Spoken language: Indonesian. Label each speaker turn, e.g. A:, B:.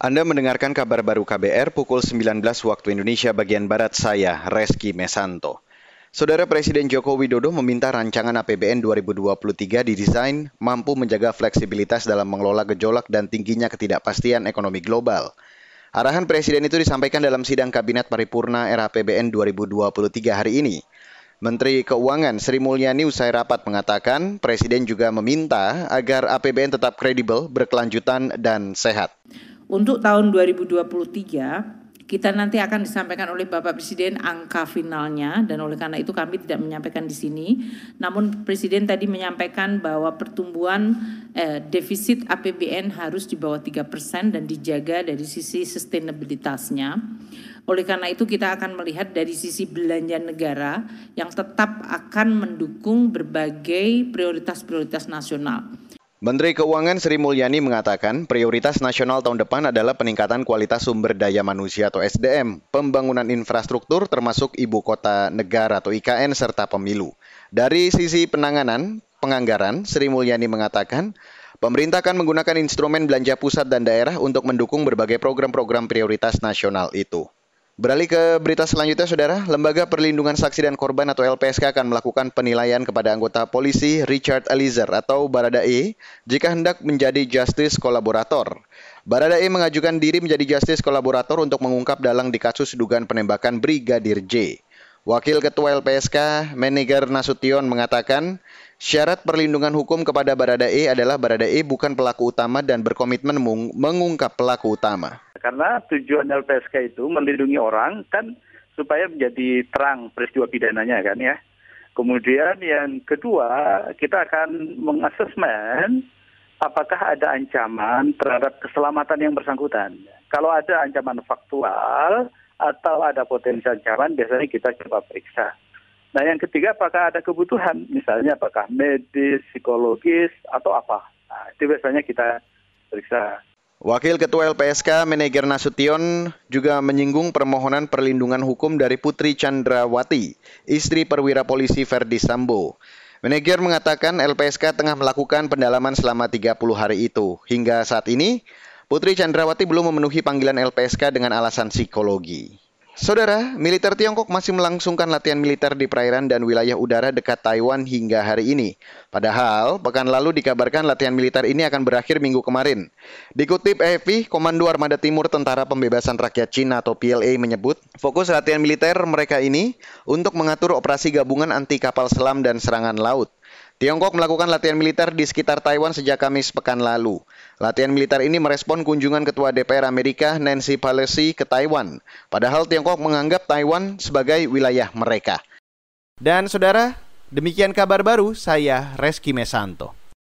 A: Anda mendengarkan kabar baru KBR pukul 19 waktu Indonesia bagian Barat saya, Reski Mesanto. Saudara Presiden Joko Widodo meminta rancangan APBN 2023 didesain mampu menjaga fleksibilitas dalam mengelola gejolak dan tingginya ketidakpastian ekonomi global. Arahan Presiden itu disampaikan dalam sidang Kabinet Paripurna era APBN 2023 hari ini. Menteri Keuangan Sri Mulyani usai rapat mengatakan Presiden juga meminta agar APBN tetap kredibel, berkelanjutan, dan sehat.
B: Untuk tahun 2023 kita nanti akan disampaikan oleh Bapak Presiden angka finalnya dan oleh karena itu kami tidak menyampaikan di sini. Namun Presiden tadi menyampaikan bahwa pertumbuhan eh, defisit APBN harus di bawah 3% dan dijaga dari sisi sustainabilitasnya. Oleh karena itu kita akan melihat dari sisi belanja negara yang tetap akan mendukung berbagai prioritas-prioritas nasional.
A: Menteri Keuangan Sri Mulyani mengatakan prioritas nasional tahun depan adalah peningkatan kualitas sumber daya manusia atau SDM, pembangunan infrastruktur termasuk ibu kota negara atau IKN serta pemilu. Dari sisi penanganan, penganggaran, Sri Mulyani mengatakan pemerintah akan menggunakan instrumen belanja pusat dan daerah untuk mendukung berbagai program-program prioritas nasional itu. Beralih ke berita selanjutnya, Saudara. Lembaga Perlindungan Saksi dan Korban atau LPSK akan melakukan penilaian kepada anggota polisi Richard Eliezer atau Baradae jika hendak menjadi justice kolaborator. Baradae mengajukan diri menjadi justice kolaborator untuk mengungkap dalang di kasus dugaan penembakan Brigadir J. Wakil Ketua LPSK, Manager Nasution mengatakan, syarat perlindungan hukum kepada Baradae adalah Baradae bukan pelaku utama dan berkomitmen mengungkap pelaku utama.
C: Karena tujuan LPSK itu melindungi orang kan supaya menjadi terang peristiwa pidananya kan ya. Kemudian yang kedua kita akan mengasesmen apakah ada ancaman terhadap keselamatan yang bersangkutan. Kalau ada ancaman faktual atau ada potensi ancaman biasanya kita coba periksa. Nah yang ketiga apakah ada kebutuhan misalnya apakah medis, psikologis atau apa. Nah, itu biasanya kita periksa.
A: Wakil Ketua LPSK Manager Nasution juga menyinggung permohonan perlindungan hukum dari Putri Chandrawati, istri perwira polisi Verdi Sambo. Manager mengatakan LPSK tengah melakukan pendalaman selama 30 hari itu. Hingga saat ini, Putri Chandrawati belum memenuhi panggilan LPSK dengan alasan psikologi. Saudara, militer Tiongkok masih melangsungkan latihan militer di perairan dan wilayah udara dekat Taiwan hingga hari ini. Padahal, pekan lalu dikabarkan latihan militer ini akan berakhir minggu kemarin. Dikutip AFP, Komando Armada Timur Tentara Pembebasan Rakyat Cina atau PLA menyebut, fokus latihan militer mereka ini untuk mengatur operasi gabungan anti kapal selam dan serangan laut. Tiongkok melakukan latihan militer di sekitar Taiwan sejak Kamis pekan lalu. Latihan militer ini merespon kunjungan Ketua DPR Amerika Nancy Pelosi ke Taiwan. Padahal Tiongkok menganggap Taiwan sebagai wilayah mereka. Dan saudara, demikian kabar baru saya Reski Mesanto.